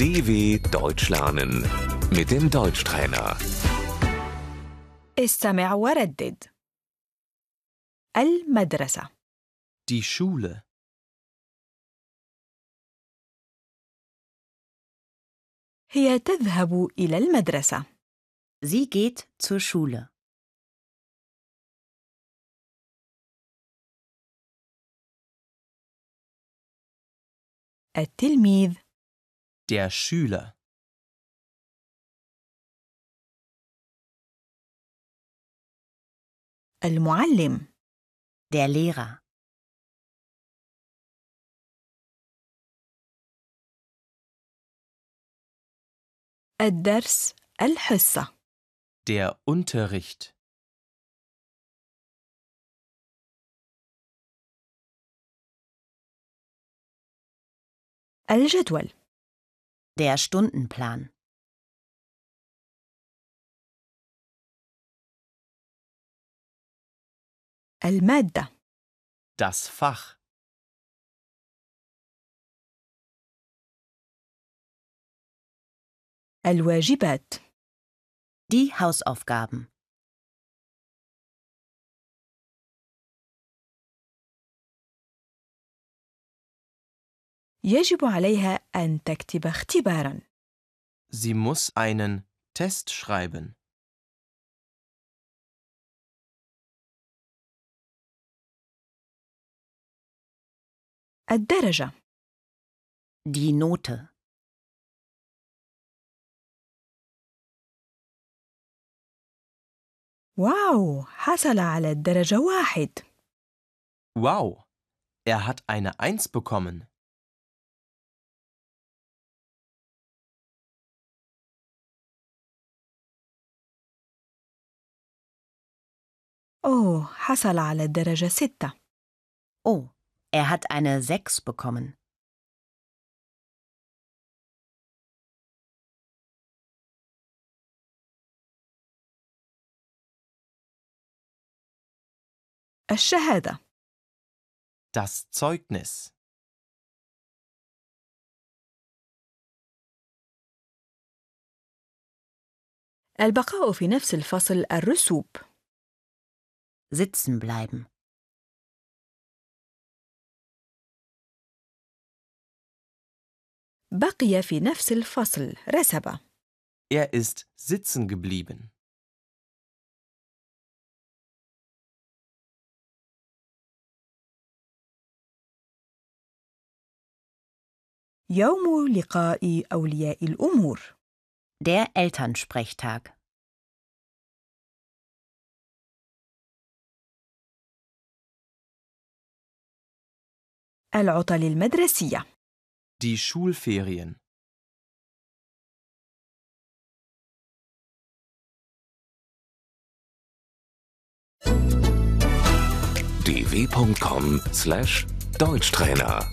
DW Deutsch lernen mit dem Deutschtrainer. استمع وردد المدرسة Die Schule. هي تذهب إلى المدرسة Sie geht zur Schule. التلميذ Der Schüler. المعلم Der Lehrer. الدرس الحصة Der Unterricht. الجدول Der Stundenplan. المادة Das Fach. الواجبات Die Hausaufgaben. يجب عليها أن تكتب اختباراً Sie muss einen Test schreiben. الدرجة Die Note. واو حصل على الدرجة واحد Wow, er hat eine Eins bekommen. أوه حصل على الدرجة ستة Oh, er hat eine 6 bekommen. الشهادة Das Zeugnis. البقاء في نفس الفصل الرسوب Sitzen bleiben. بقي في نفس الفصل رسب Er ist sitzen geblieben. يوم لقاء أولياء الأمور Der Elternsprechtag. العطل المدرسية Die Schulferien. dw.com/deutschtrainer